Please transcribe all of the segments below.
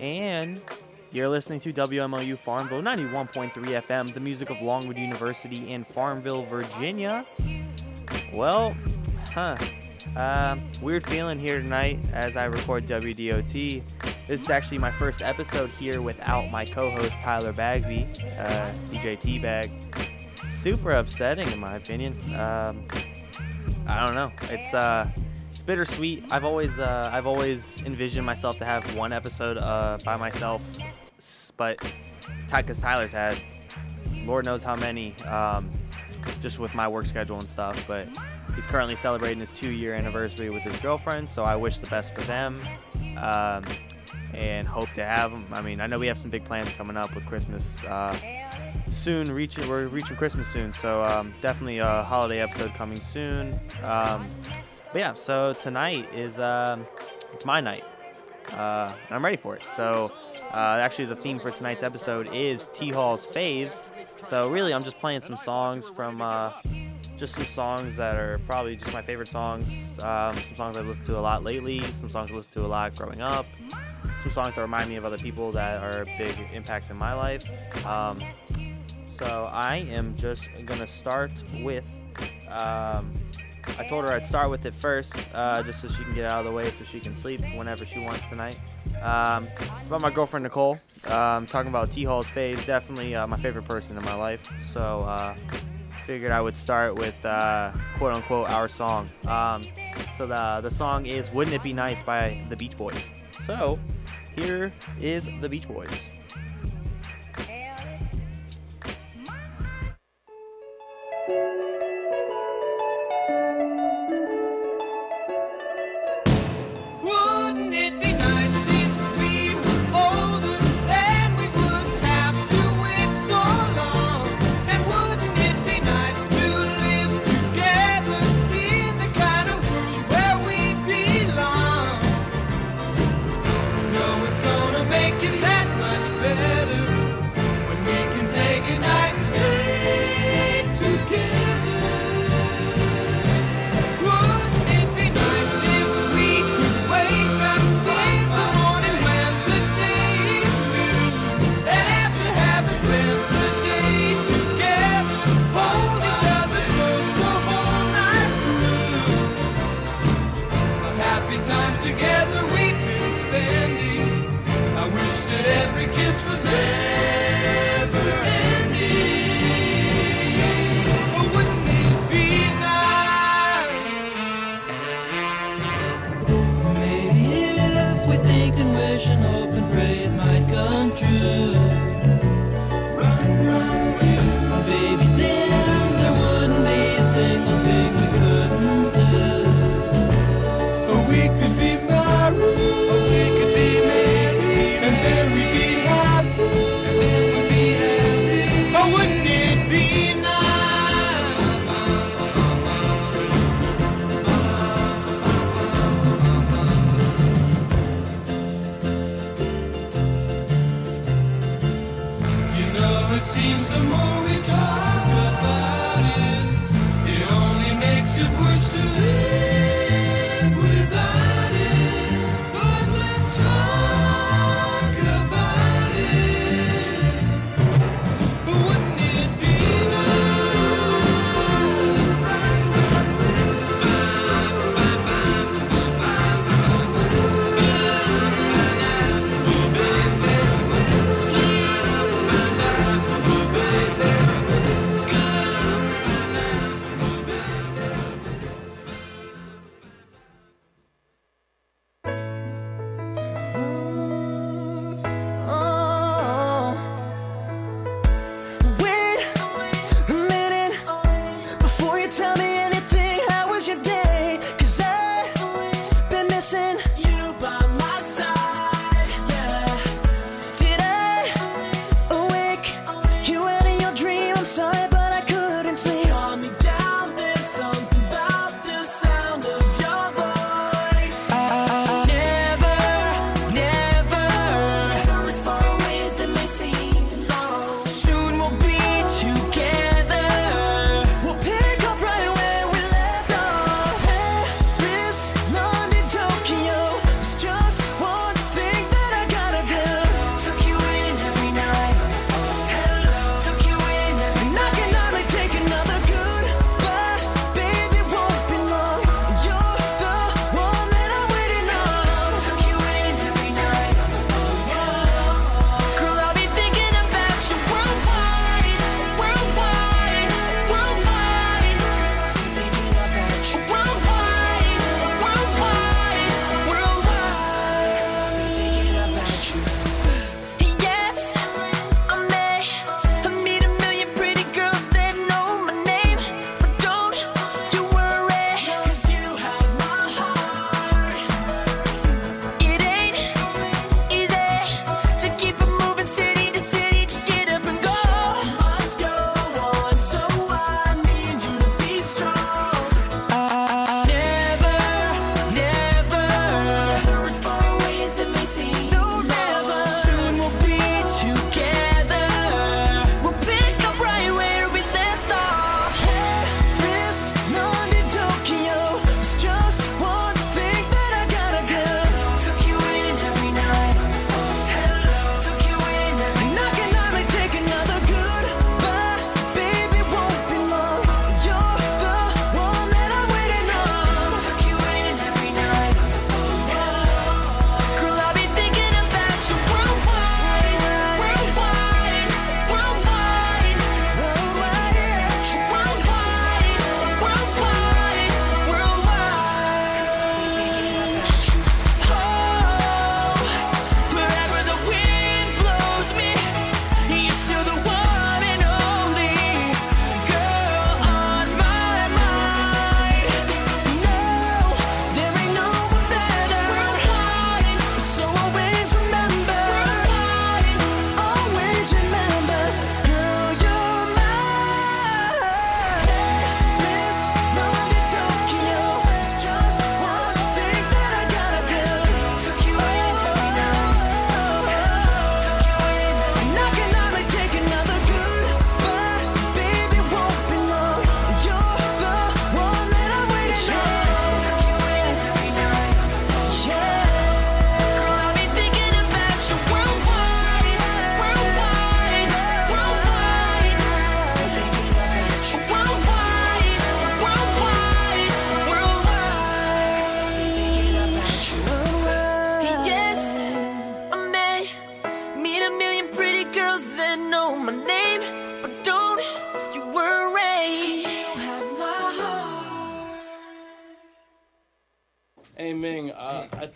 and you're listening to WMLU Farmville 91.3 FM, the music of Longwood University in Farmville, Virginia. Well, huh. Uh, weird feeling here tonight as I record WDOT. This is actually my first episode here without my co-host Tyler Bagby, uh, DJ T-Bag. Super upsetting in my opinion. Um, I don't know. It's uh, it's bittersweet. I've always uh, I've always envisioned myself to have one episode uh, by myself, but because Tyler's had, Lord knows how many, um, just with my work schedule and stuff. But he's currently celebrating his two-year anniversary with his girlfriend, so I wish the best for them. Um, and hope to have them. I mean, I know we have some big plans coming up with Christmas uh, soon. Reaching, we're reaching Christmas soon, so um, definitely a holiday episode coming soon. Um, but yeah, so tonight is um, it's my night, uh, and I'm ready for it. So uh, actually, the theme for tonight's episode is T Hall's faves. So really, I'm just playing some songs from uh, just some songs that are probably just my favorite songs. Um, some songs I've listened to a lot lately. Some songs I listened to a lot growing up. Some songs that remind me of other people that are big impacts in my life. Um, so I am just gonna start with. Um, I told her I'd start with it first, uh, just so she can get out of the way, so she can sleep whenever she wants tonight. Um, about my girlfriend Nicole. Um, talking about T Hall's fave, definitely uh, my favorite person in my life. So uh, figured I would start with uh, quote unquote our song. Um, so the the song is "Wouldn't It Be Nice" by the Beach Boys. So here is the Beach Boys. glory time.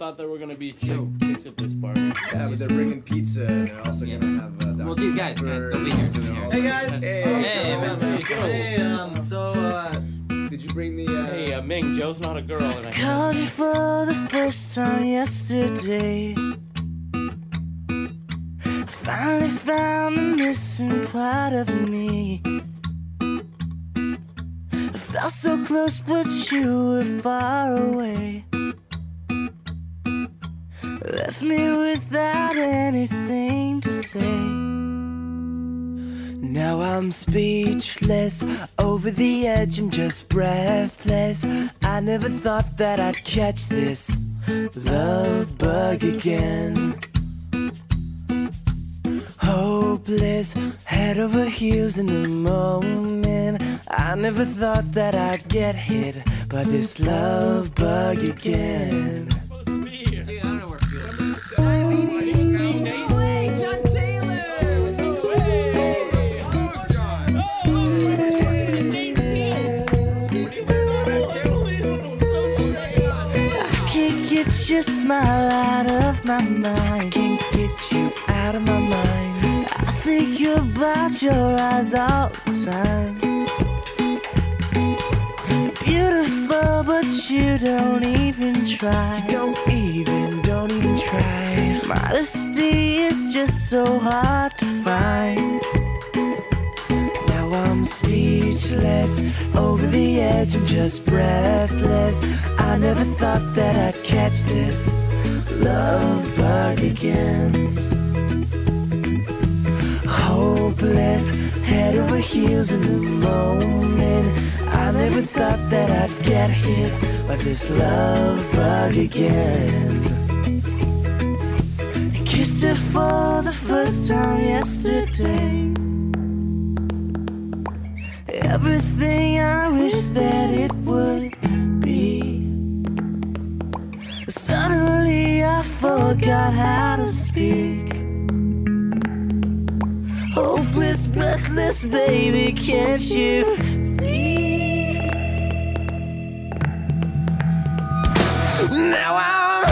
Thought there were gonna be chick, chicks at this party. Yeah, but they're bringing pizza and they're also Yeah. gonna have. Uh, Dr. Well, dude, guys, guys, don't be here, don't be here. Hey guys. Hey, Hey, what's up, man. man? Hey, um, so uh, did you bring the? Uh, Hey, uh, Ming, Joe's not a girl, and I Called you for the first time yesterday. Finally found the missing part of me. I felt so close, but you were far away. Left me without anything to say. Now I'm speechless, over the edge, I'm just breathless. I never thought that I'd catch this love bug again. Hopeless, head over heels in the moment. I never thought that I'd get hit by this love bug again. Smile out of my mind. Can't get you out of my mind. I think you're about your eyes all the time. Beautiful, but you don't even try. You don't even, don't even try. Modesty is just so hard to find. Now I'm speechless, over the edge, I'm just breathless. I never thought that I'd catch this love bug again. Hopeless, head over heels in the moment. I never thought that I'd get hit by this love bug again. Kissed her for the first time yesterday. Everything I wish that it would forgot how to speak. Hopeless, breathless, baby, can't you see? Now I'm.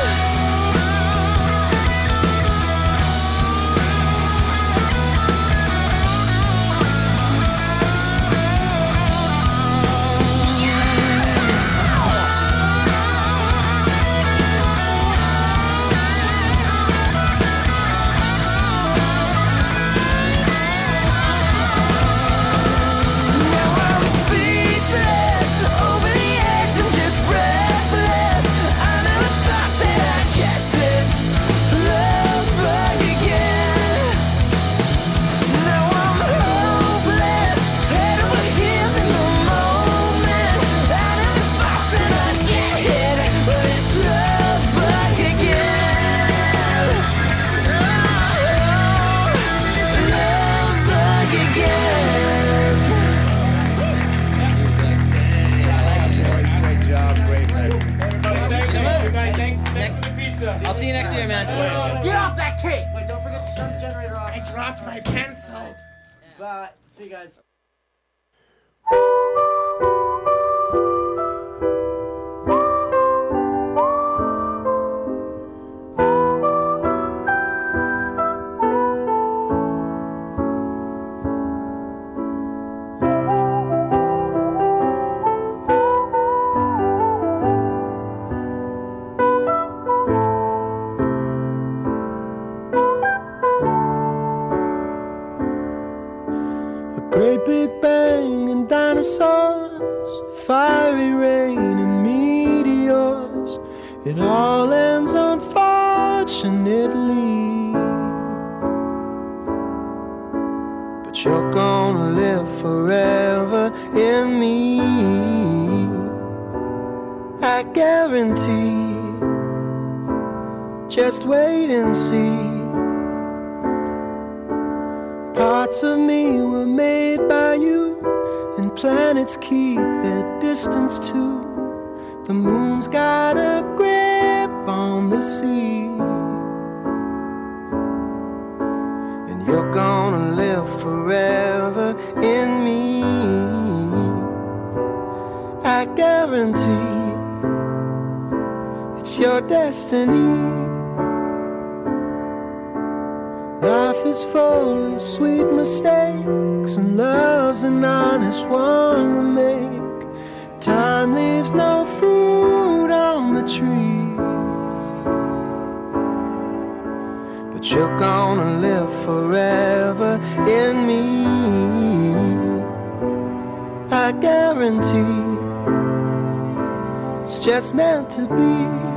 Sea. And you're gonna live forever in me. I guarantee it's your destiny. Life is full of sweet mistakes, and love's an honest one to make. Time leaves no you're gonna live forever in me. I guarantee it's just meant to be.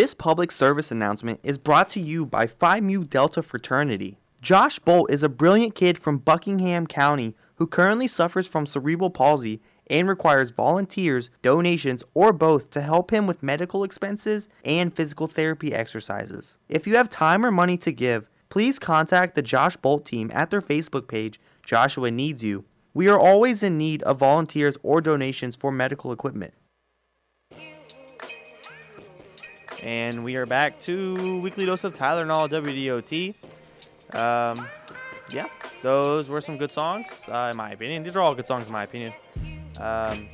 This public service announcement is brought to you by Phi Mu Delta Fraternity. Josh Bolt is a brilliant kid from Buckingham County who currently suffers from cerebral palsy and requires volunteers, donations, or both to help him with medical expenses and physical therapy exercises. If you have time or money to give, please contact the Josh Bolt team at their Facebook page, Joshua Needs You. We are always in need of volunteers or donations for medical equipment. And we are back to weekly dose of Tyler and all WDOT. Um, yeah, those were some good songs, uh, in my opinion. These are all good songs, in my opinion. Um,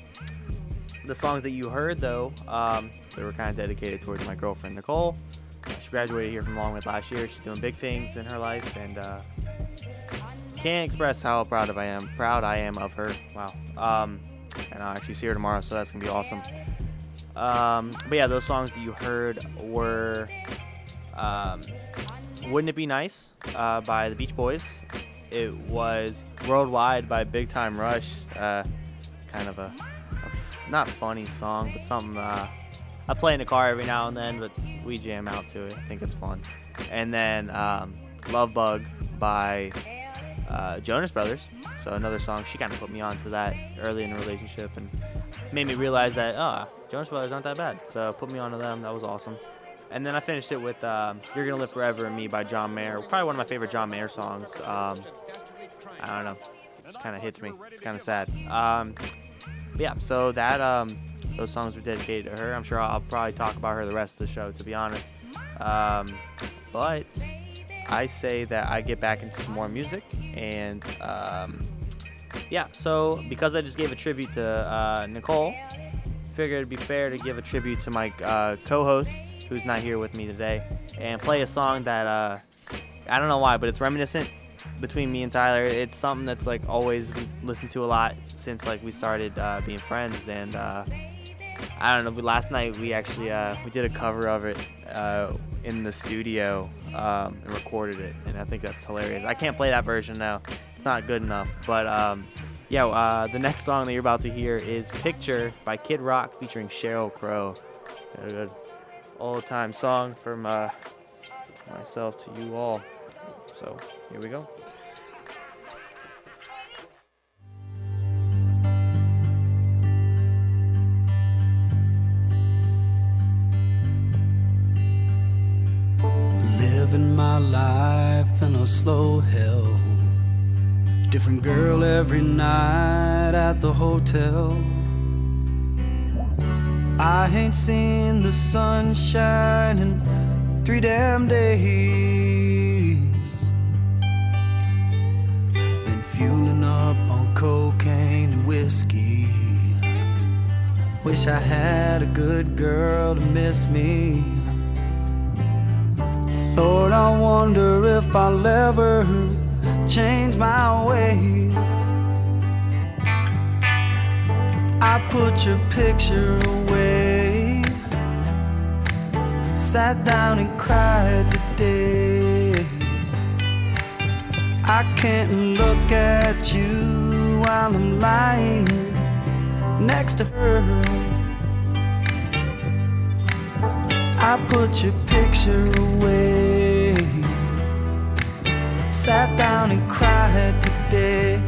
the songs that you heard, though, um, they were kind of dedicated towards my girlfriend Nicole. She graduated here from Longwood last year. She's doing big things in her life, and uh, can't express how proud of I am. Proud I am of her. Wow. Um, and I'll actually see her tomorrow, so that's gonna be awesome. Um, but yeah, those songs that you heard were um, Wouldn't It Be Nice uh, by the Beach Boys. It was Worldwide by Big Time Rush. Uh, kind of a, a f- not funny song, but something uh, I play in the car every now and then, but we jam out to it. I think it's fun. And then um, Love Bug by uh, Jonas Brothers. So another song. She kind of put me on to that early in the relationship and made me realize that oh, Jonas Brothers aren't that bad. So put me onto them. That was awesome. And then I finished it with um, "You're Gonna Live Forever in Me" by John Mayer. Probably one of my favorite John Mayer songs. Um, I don't know. It kind of hits me. It's kind of sad. Um, yeah. So that um, those songs were dedicated to her. I'm sure I'll probably talk about her the rest of the show, to be honest. Um, but I say that I get back into some more music and um, yeah. So because I just gave a tribute to uh, Nicole, figured it'd be fair to give a tribute to my uh, co-host who's not here with me today and play a song that uh, I don't know why, but it's reminiscent between me and Tyler. It's something that's like always we've listened to a lot since like we started uh, being friends and. Uh, I don't know. We, last night we actually uh, we did a cover of it uh, in the studio um, and recorded it, and I think that's hilarious. I can't play that version now; it's not good enough. But um, yeah, uh, the next song that you're about to hear is "Picture" by Kid Rock featuring Sheryl Crow. A good old-time song from uh, myself to you all. So here we go. Living my life in a slow hell. Different girl every night at the hotel. I ain't seen the sunshine in three damn days. Been fueling up on cocaine and whiskey. Wish I had a good girl to miss me. Lord, I wonder if I'll ever change my ways. I put your picture away, sat down and cried today. I can't look at you while I'm lying next to her. I put your picture away. Sat down and cried today.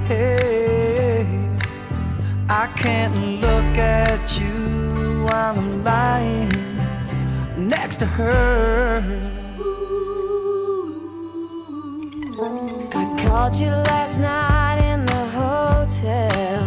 I can't look at you while I'm lying next to her. I called you last night in the hotel.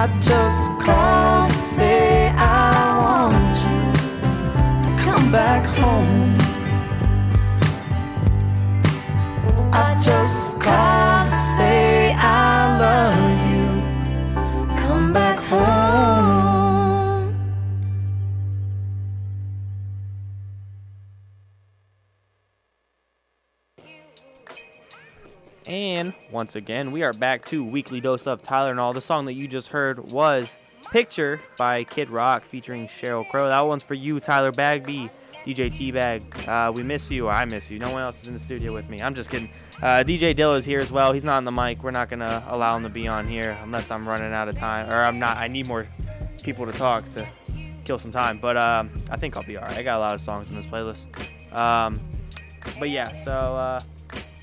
I just once again, we are back to Weekly Dose of Tyler and All. The song that you just heard was Picture by Kid Rock featuring Sheryl Crow. That one's for you, Tyler Bagby, DJ T-Bag. Uh, we miss you. I miss you. No one else is in the studio with me. I'm just kidding. Uh, DJ Dill is here as well. He's not on the mic. We're not going to allow him to be on here unless I'm running out of time. Or I'm not. I need more people to talk to kill some time. But um, I think I'll be all right. I got a lot of songs in this playlist. Um, but yeah, so... Uh,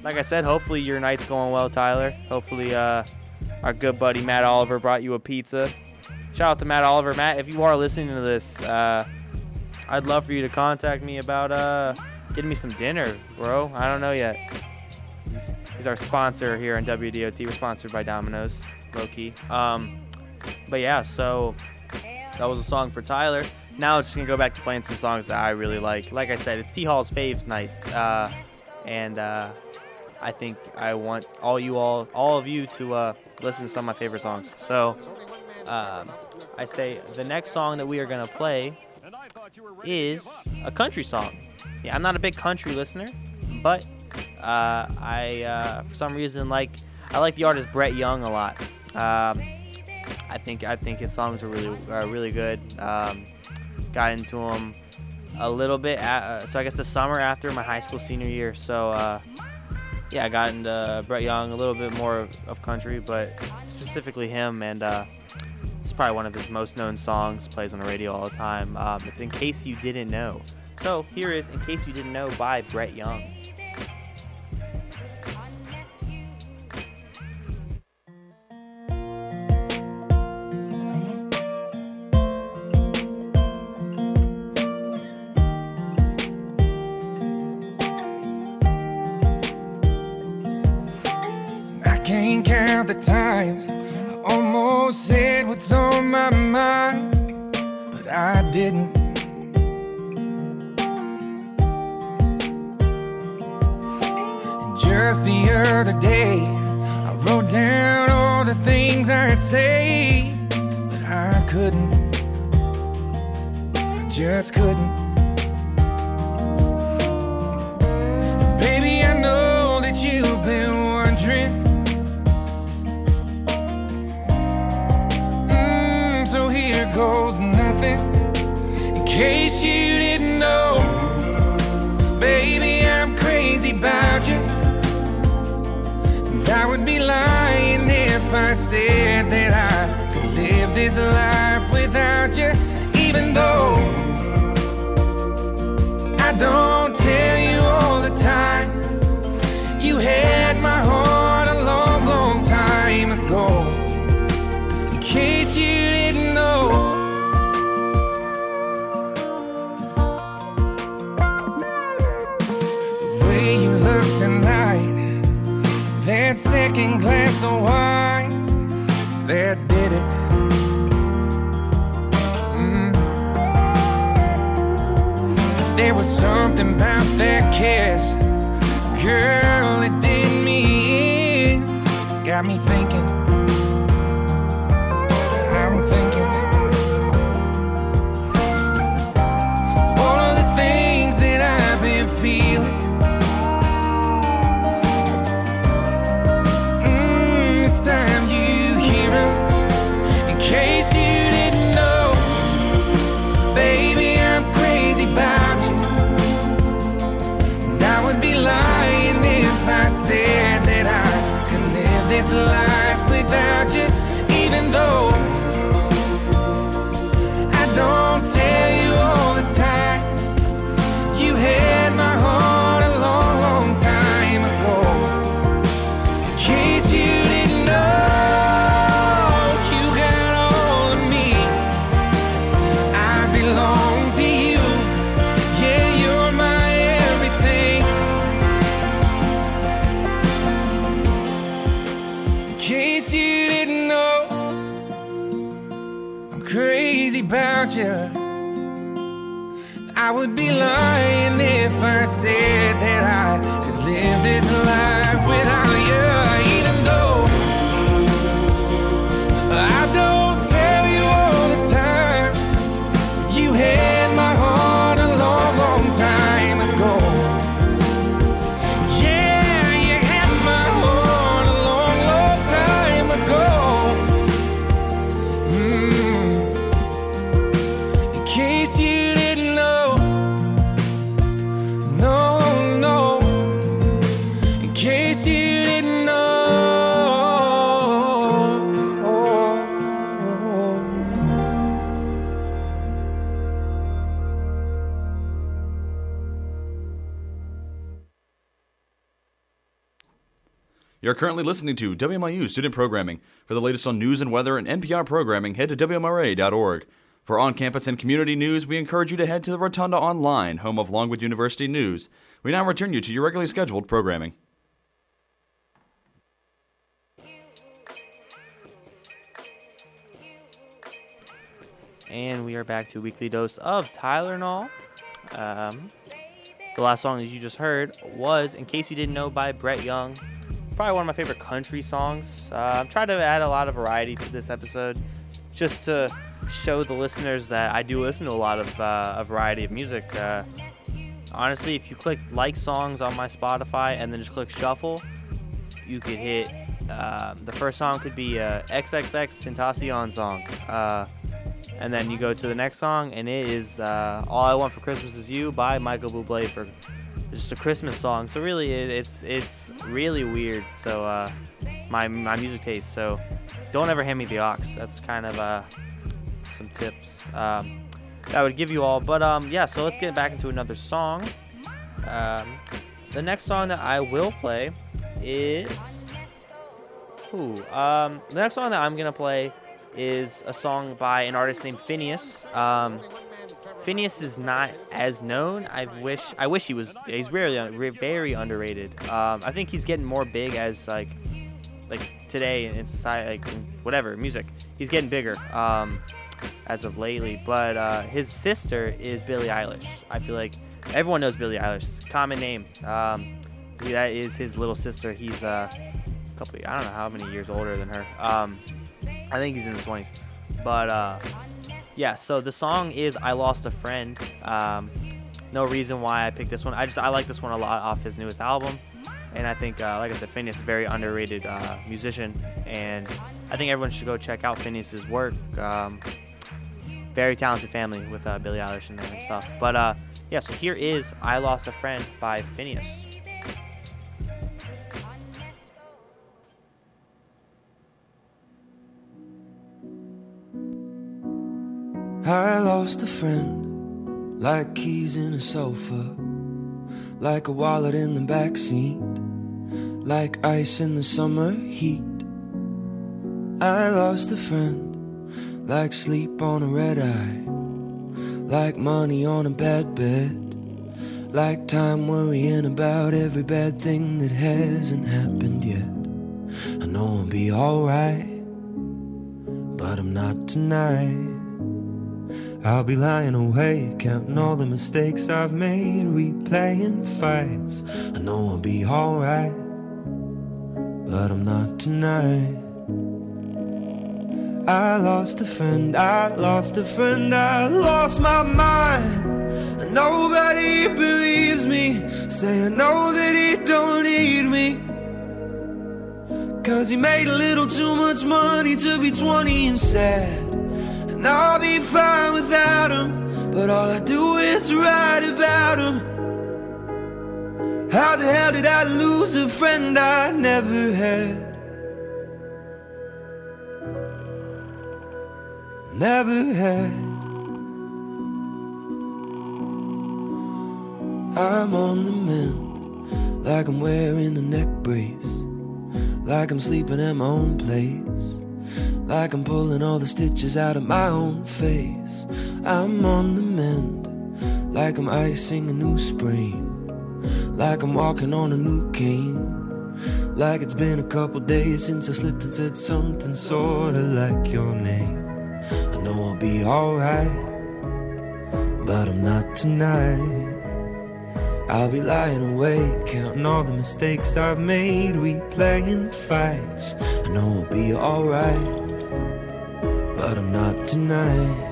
like I said, hopefully your night's going well, Tyler. Hopefully, uh, our good buddy Matt Oliver brought you a pizza. Shout out to Matt Oliver. Matt, if you are listening to this, uh, I'd love for you to contact me about uh getting me some dinner, bro. I don't know yet. He's, he's our sponsor here on WDOT. We're sponsored by Domino's, low key. Um, but yeah, so that was a song for Tyler. Now it's just gonna go back to playing some songs that I really like. Like I said, it's T Hall's faves night, uh, and uh, I think I want all you all, all of you, to uh, listen to some of my favorite songs. So um, I say the next song that we are gonna play is a country song. Yeah, I'm not a big country listener, but uh, I uh, for some reason like I like the artist Brett Young a lot. Um, I think I think his songs are really are really good. Um, got into him a little bit. At, uh, so I guess the summer after my high school senior year. So uh, yeah, I got into Brett Young a little bit more of, country, but specifically him, and uh, it's probably one of his most known songs. Plays on the radio all the time. Um, it's "In Case You Didn't Know." So here is "In Case You Didn't Know" by Brett Young. Couldn't. I just couldn't. Baby, I know that you've been wondering. Mm, so here goes nothing. In case you didn't know, baby, I'm crazy about you. And I would be lying if I said that I could live this life even though I don't tell you all the time. You had my heart a long, long time ago. In case you didn't know. The way you look tonight, that second glass of wine, that did it. Something about that kiss, girl, it did me in. Got me thinking. You're currently listening to WMLU Student Programming. For the latest on news and weather and NPR programming, head to WMRA.org. For on campus and community news, we encourage you to head to the Rotunda Online, home of Longwood University News. We now return you to your regularly scheduled programming. And we are back to a weekly dose of Tyler Null. Um, the last song that you just heard was "In Case You Didn't Know" by Brett Young. Probably one of my favorite country songs. Uh, I'm trying to add a lot of variety to this episode, just to show the listeners that I do listen to a lot of uh, a variety of music. Uh, honestly, if you click like songs on my Spotify and then just click shuffle, you could hit. Uh, the first song could be a XXX Tentacion song. Uh, and then you go to the next song, and it is uh, "All I Want for Christmas Is You" by Michael Bublé for just a Christmas song. So really, it, it's it's really weird. So uh, my my music taste. So don't ever hand me the aux. That's kind of uh, some tips um, that I would give you all. But um, yeah, so let's get back into another song. Um, the next song that I will play is. Ooh, um, the next song that I'm gonna play is a song by an artist named Finneas. Finneas is not as known. I wish I wish he was. He's really very underrated. Um, I think he's getting more big as like like today in society, like in whatever music. He's getting bigger um, as of lately. But uh, his sister is Billie Eilish. I feel like everyone knows Billie Eilish. Common name. Um, that is his little sister. He's uh, a couple. I don't know how many years older than her. Um, I think he's in his 20s. But uh, yeah, so the song is "I Lost a Friend." Um, no reason why I picked this one. I just I like this one a lot off his newest album, and I think, uh, like I said, Finneas is a very underrated uh, musician, and I think everyone should go check out Finneas's work. Um, very talented family with uh, Billie Eilish and stuff. But uh, yeah, so here is "I Lost a Friend" by Finneas. I lost a friend, like keys in a sofa, like a wallet in the back seat, like ice in the summer heat. I lost a friend, like sleep on a red eye, like money on a bad bed, like time worrying about every bad thing that hasn't happened yet. I know I'll be alright, but I'm not tonight. I'll be lying awake, counting all the mistakes I've made, replaying fights. I know I'll be alright, but I'm not tonight. I lost a friend, I lost a friend, I lost my mind. And nobody believes me, say I know that he don't need me. Cause he made a little too much money to be 20 and sad. And I'll be fine without him. But all I do is write about him. How the hell did I lose a friend I never had? Never had. I'm on the mend, like I'm wearing a neck brace, like I'm sleeping at my own place. Like I'm pulling all the stitches out of my own face. I'm on the mend, like I'm icing a new spring. Like I'm walking on a new cane. Like it's been a couple days since I slipped and said something sorta like your name. I know I'll be alright, but I'm not tonight. I'll be lying awake, counting all the mistakes I've made, replaying fights. I know I'll be alright but I'm not tonight.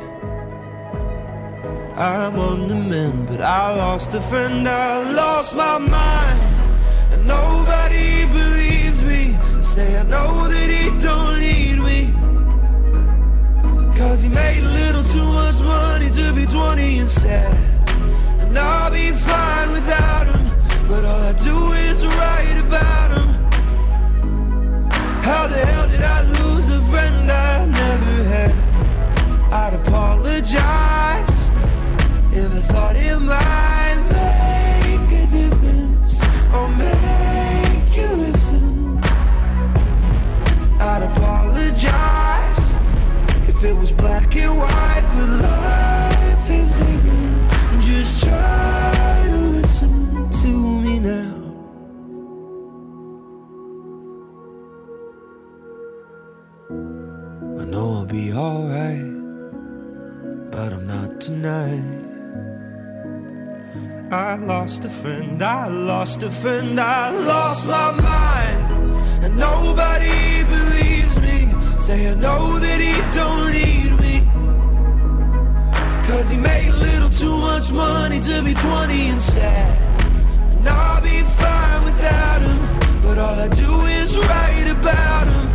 I'm on the mend, but I lost a friend, I lost my mind, and nobody believes me. Say I know that he don't need me, cause he made a little too much money to be 20 and sad. And I'll be fine without him, but all I do is write about him. How the hell did I lose I'd apologize if I thought it might I lost a friend, I lost a friend, I lost my mind, and nobody believes me. Say I know that he don't need me, cause he made a little too much money to be 20 and sad. And I'll be fine without him, but all I do is write about him.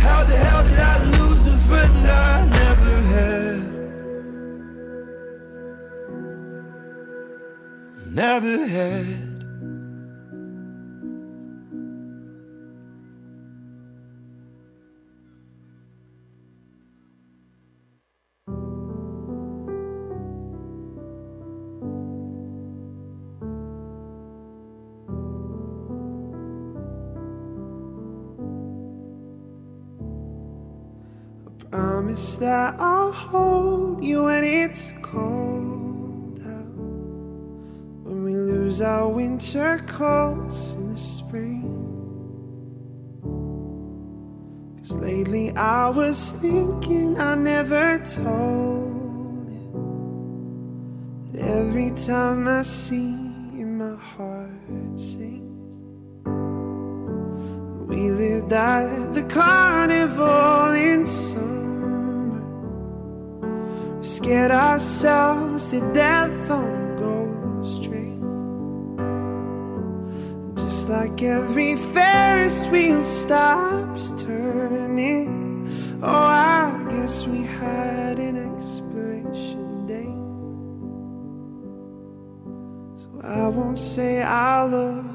How the hell did I lose a friend I Never had. Promise that I'll hold you when it's cold our winter coats in the spring. Cause lately I was thinking I never told you that every time I see you, my heart sings. We lived at the carnival in summer. We scared ourselves to death on like every Ferris wheel stops turning. Oh, I guess we had an expiration date. So I won't say I love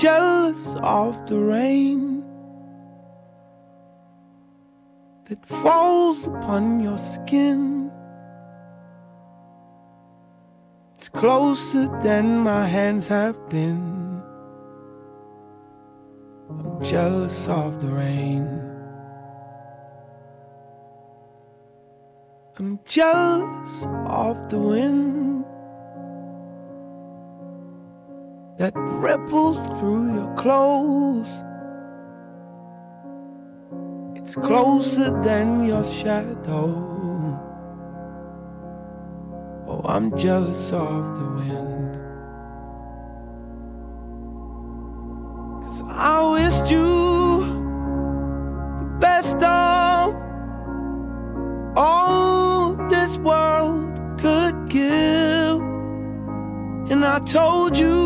jealous of the rain that falls upon your skin. It's closer than my hands have been. I'm jealous of the rain. I'm jealous of the wind that ripples through your clothes. It's closer than your shadow. Oh, I'm jealous of the wind. Cause I wished you the best of all this world could give. And I told you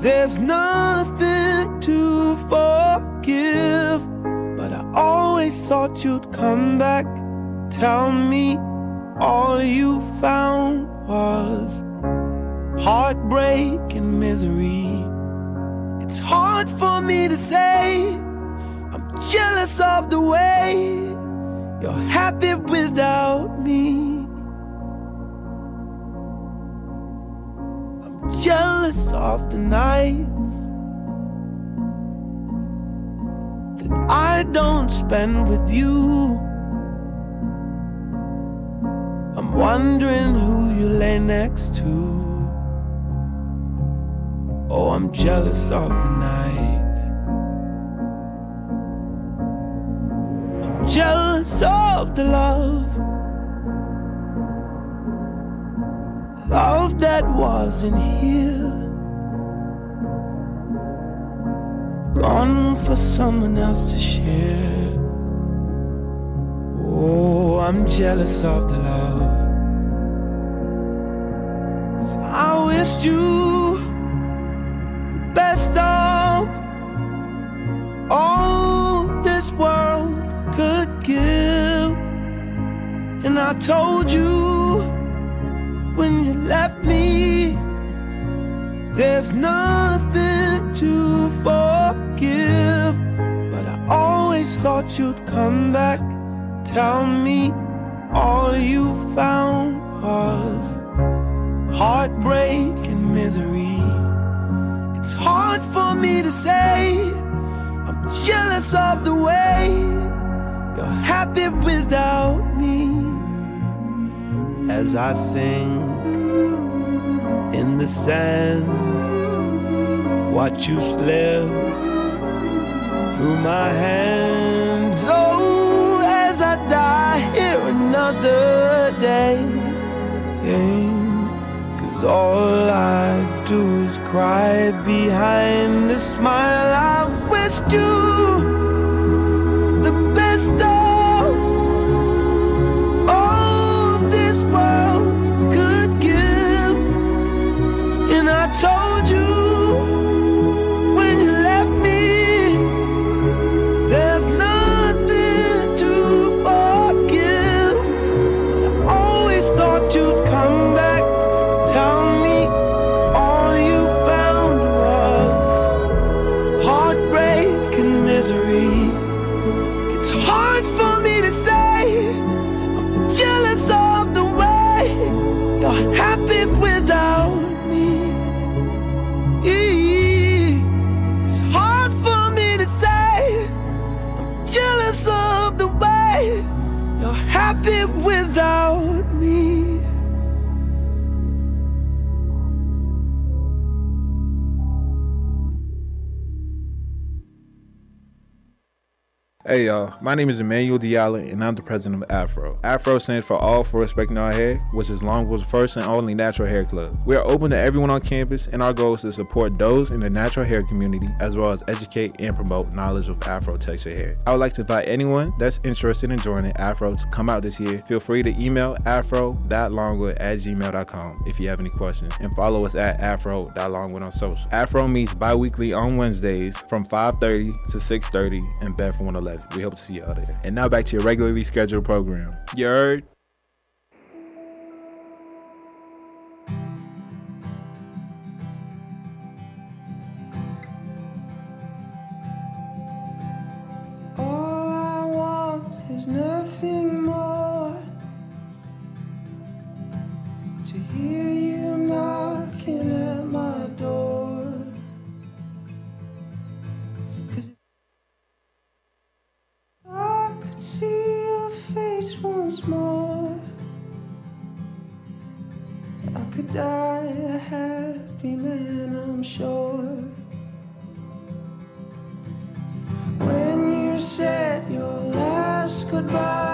there's nothing to forgive. But I always thought you'd come back. Tell me all you found was heartbreak and misery. It's hard for me to say. I'm jealous of the way you're happy without me. Of the nights that I don't spend with you. I'm wondering who you lay next to. Oh, I'm jealous of the nights. I'm jealous of the love. Love that wasn't here. Gone for someone else to share. Oh, I'm jealous of the love. 'Cause I wished you the best of all this world could give. And I told you when you left me, there's nothing to forgive. Thought you'd come back. Tell me all you found was heartbreak and misery. It's hard for me to say. I'm jealous of the way you're happy without me. As I sing in the sand, watch you slip through my hands. Another day. Yeah. Cause all I do is cry behind the smile. I wished you my name is Emmanuel Diallo and I'm the president of Afro. Afro stands for All for Respecting Our Hair, which is Longwood's first and only natural hair club. We are open to everyone on campus and our goal is to support those in the natural hair community as well as educate and promote knowledge of Afro texture hair. I would like to invite anyone that's interested in joining Afro to come out this year. Feel free to email afro.longwood at gmail.com if you have any questions and follow us at afro.longwood on social. Afro meets bi-weekly on Wednesdays from 5.30 to 6.30 in Bedford 111. We hope to see you out there. And now back to your regularly scheduled program. You heard? Die a happy man, I'm sure. When you said your last goodbye,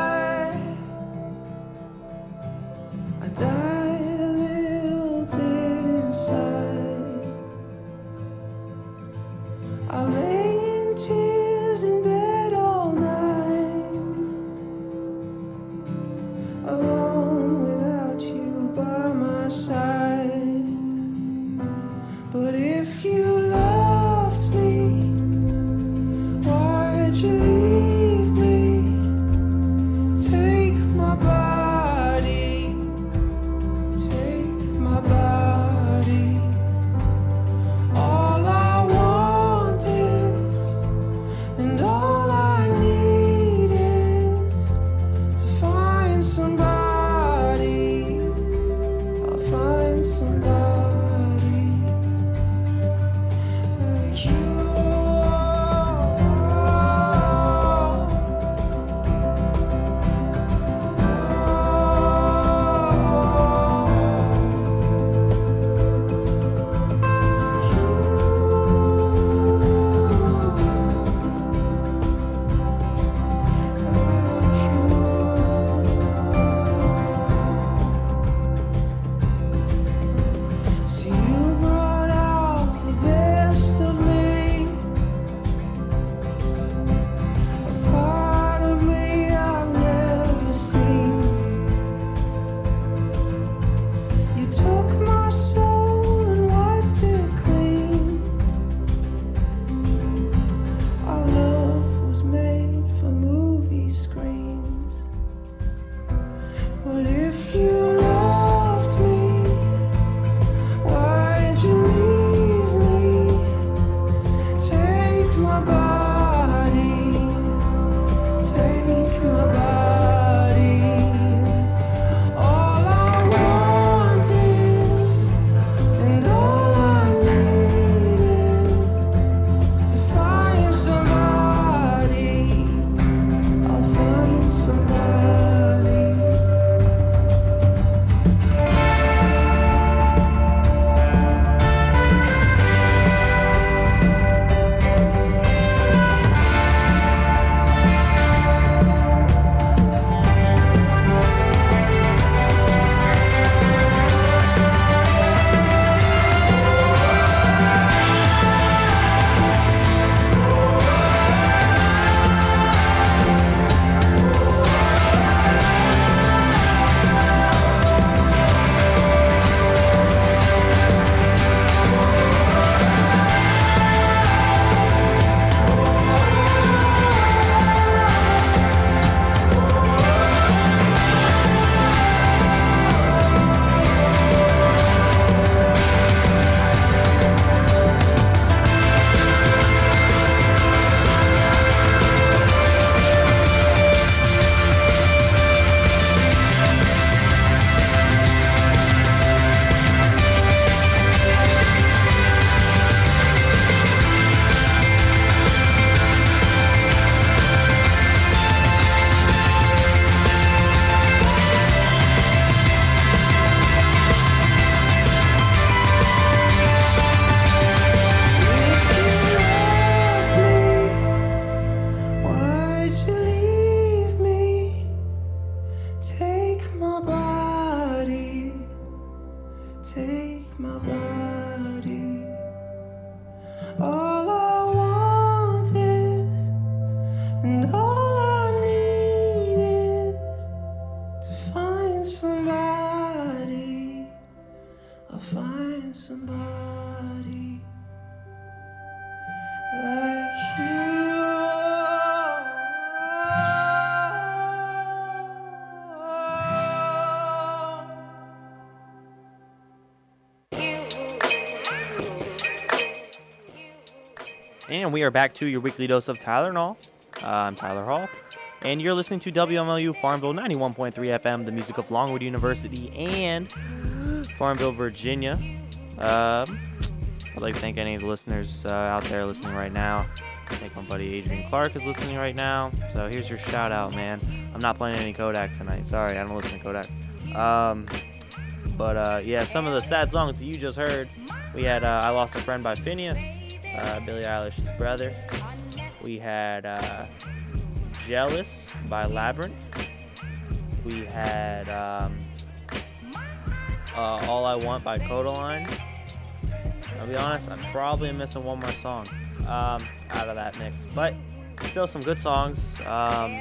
we are back to your weekly dose of Tyler and all. Uh, I'm Tyler Hall. And you're listening to WMLU Farmville 91.3 FM, the music of Longwood University and Farmville, Virginia. Um, I'd like to thank any of the listeners uh, out there listening right now. I think my buddy Adrian Clark is listening right now. So here's your shout out, man. I'm not playing any Kodak tonight. Sorry, I don't listen to Kodak. Um, but uh, yeah, some of the sad songs that you just heard. We had uh, I Lost a Friend by Finneas, uh, Billie Eilish's brother. We had uh, Jealous by Labrinth. We had um, uh, All I Want by Kodaline. I'll be honest, I'm probably missing one more song um, out of that mix, but still some good songs. Um,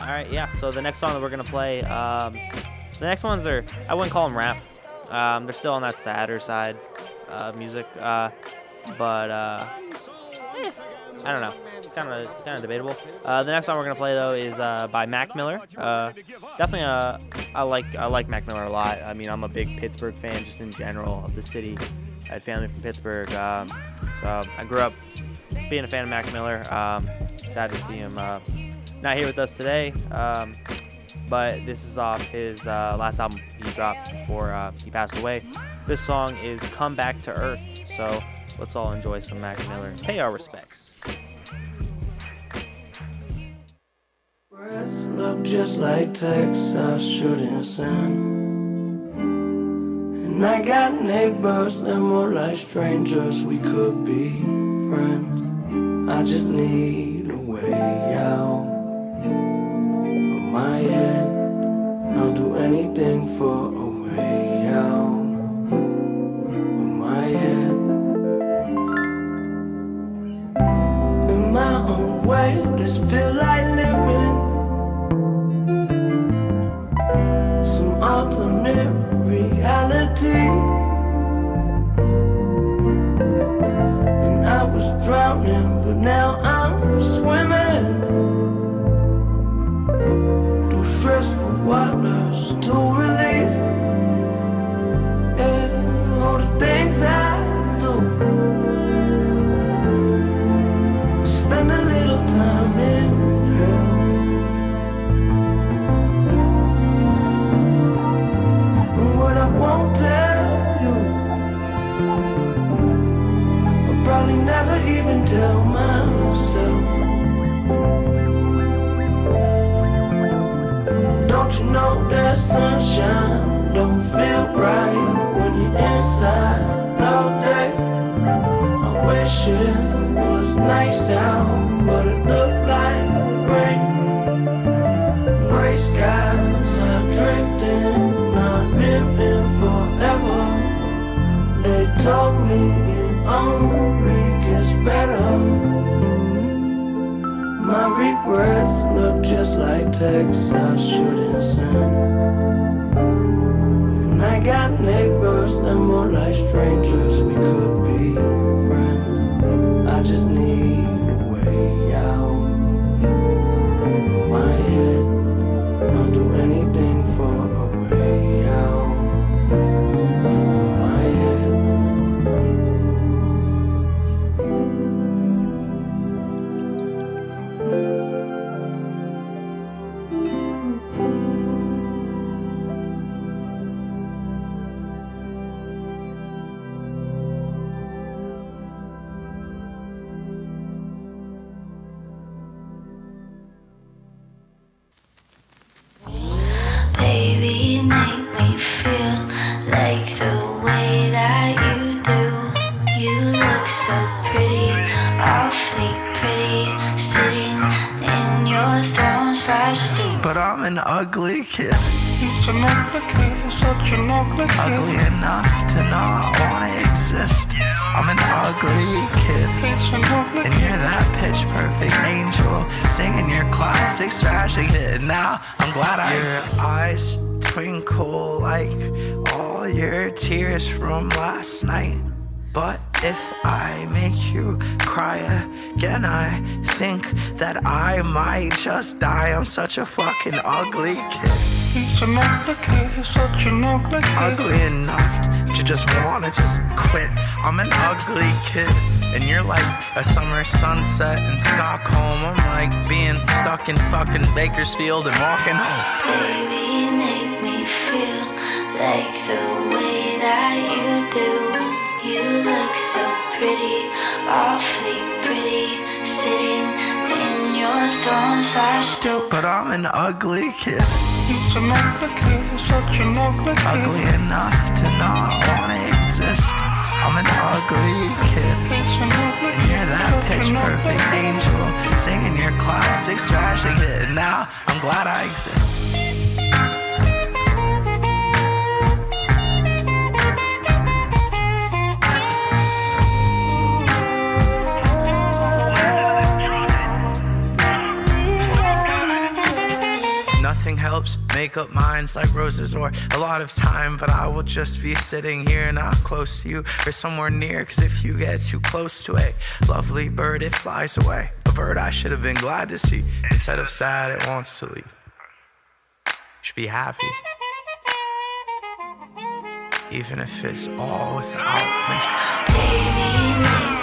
all right, yeah. So the next song that we're gonna play, um, the next ones are I wouldn't call them rap. Um, they're still on that sadder side of music, uh, but uh, eh, I don't know. It's kind of kind of debatable. Uh, the next song we're gonna play though is uh, by Mac Miller. Uh, definitely, uh, I like I like Mac Miller a lot. I mean, I'm a big Pittsburgh fan just in general of the city. I had family from Pittsburgh, um, so I grew up being a fan of Mac Miller. Um, sad to see him uh, not here with us today. Um, but this is off his uh, last album he dropped before uh, he passed away. This song is "Come Back to Earth." So let's all enjoy some Mac Miller. Pay our respects. Look just like texts I shouldn't send. And I got neighbors that more like strangers. We could be friends. I just need a way out of my head. I'll do anything for a way out of my head. Way, just feel like living. Some alternate reality. And I was drowning, but now I'm swimming. Through stressful waters to But I'm an ugly kid. Ugly enough to not wanna exist. I'm an ugly kid. And you're that pitch perfect angel singing your classic tragic hit. Now I'm glad I exist. Your eyes twinkle like all your tears from last night. But if I make you cry again, I think that I might just die. I'm such a fucking ugly kid. Ugly enough to just wanna just quit. I'm an ugly kid. And you're like a summer sunset in Stockholm. I'm like being stuck in fucking Bakersfield and walking home. Baby, make me feel like the way that you do. You look so pretty, awfully pretty, sitting in your throne slash stool. But I'm an ugly kid. An ugly, kid, an ugly, kid. ugly enough to not want to exist. I'm an ugly kid. And you're that pitch perfect angel, singing your classics, smashing it. Now I'm glad I exist. Helps make up minds like roses or a lot of time, but I will just be sitting here not close to you or somewhere near. Cause if you get too close to a lovely bird, it flies away. A bird I should have been glad to see. Instead of sad, it wants to leave. You should be happy. Even if it's all without me.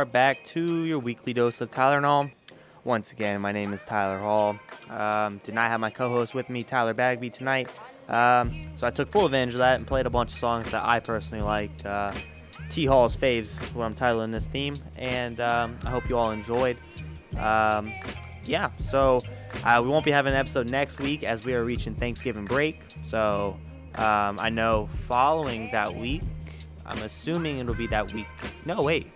Are back to your weekly dose of Tylenol. Once again, my name is Tyler Hall. Um, did not have my co-host with me, Tyler Bagby, tonight. Um, so I took full advantage of that and played a bunch of songs that I personally liked. Uh, T Hall's faves, what I'm titling this theme, and um, I hope you all enjoyed. Um, yeah, so uh, we won't be having an episode next week as we are reaching Thanksgiving break. So um, I know following that week, I'm assuming it'll be that week. No, wait.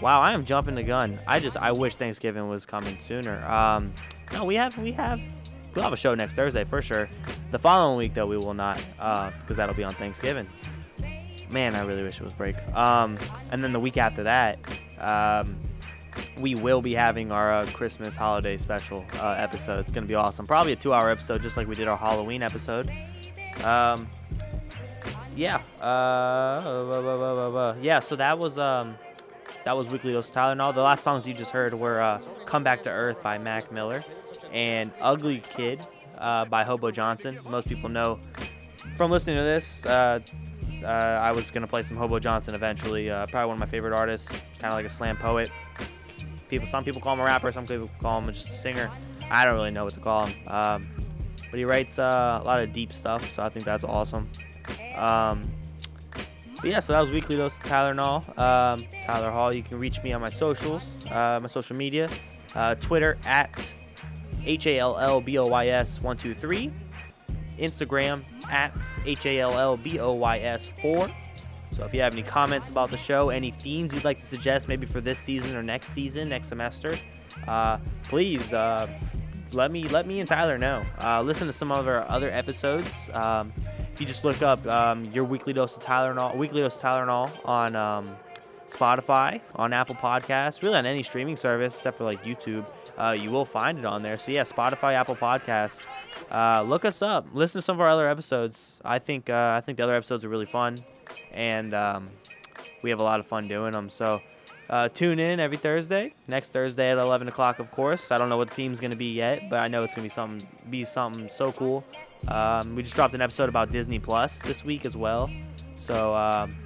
Wow, I am jumping the gun. I just I wish Thanksgiving was coming sooner. Um, no, we have we have we'll have a show next Thursday for sure. The following week though we will not uh, because that'll be on Thanksgiving. Man, I really wish it was break. Um, and then the week after that, um, we will be having our uh, Christmas holiday special uh, episode. It's gonna be awesome. Probably a two-hour episode, just like we did our Halloween episode. Um, yeah. Uh, yeah. So that was um, that was Weekly Dose of all The last songs you just heard were uh, "Come Back to Earth" by Mac Miller and "Ugly Kid" uh, by Hobo Johnson. Most people know from listening to this. Uh, uh, I was gonna play some Hobo Johnson eventually. Uh, probably one of my favorite artists, kind of like a slam poet. People, some people call him a rapper, some people call him just a singer. I don't really know what to call him. Um, but he writes uh, a lot of deep stuff, so I think that's awesome. Um, but yeah, so that was weekly dose Tyler Nall, um, Tyler Hall. You can reach me on my socials, uh, my social media, uh, Twitter at H A L L B O Y S one two three, Instagram at H A L L B O Y S four. So if you have any comments about the show, any themes you'd like to suggest, maybe for this season or next season, next semester, uh, please uh, let me let me and Tyler know. Uh, listen to some of our other episodes. Um, if you just look up um, your weekly dose of tyler Tylenol, weekly dose of tyler Tylenol on um, Spotify, on Apple Podcasts, really on any streaming service except for like YouTube, uh, you will find it on there. So yeah, Spotify, Apple Podcasts. Uh, look us up. Listen to some of our other episodes. I think uh, I think the other episodes are really fun, and um, we have a lot of fun doing them. So. Uh, tune in every Thursday. Next Thursday at 11 o'clock, of course. I don't know what the theme's gonna be yet, but I know it's gonna be something be something so cool. Um, we just dropped an episode about Disney Plus this week as well. So um,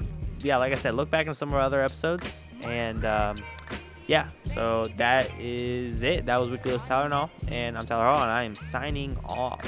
yeah, like I said, look back on some of our other episodes, and um, yeah, so that is it. That was Weekly of Tyler and all, and I'm Tyler Hall, and I am signing off.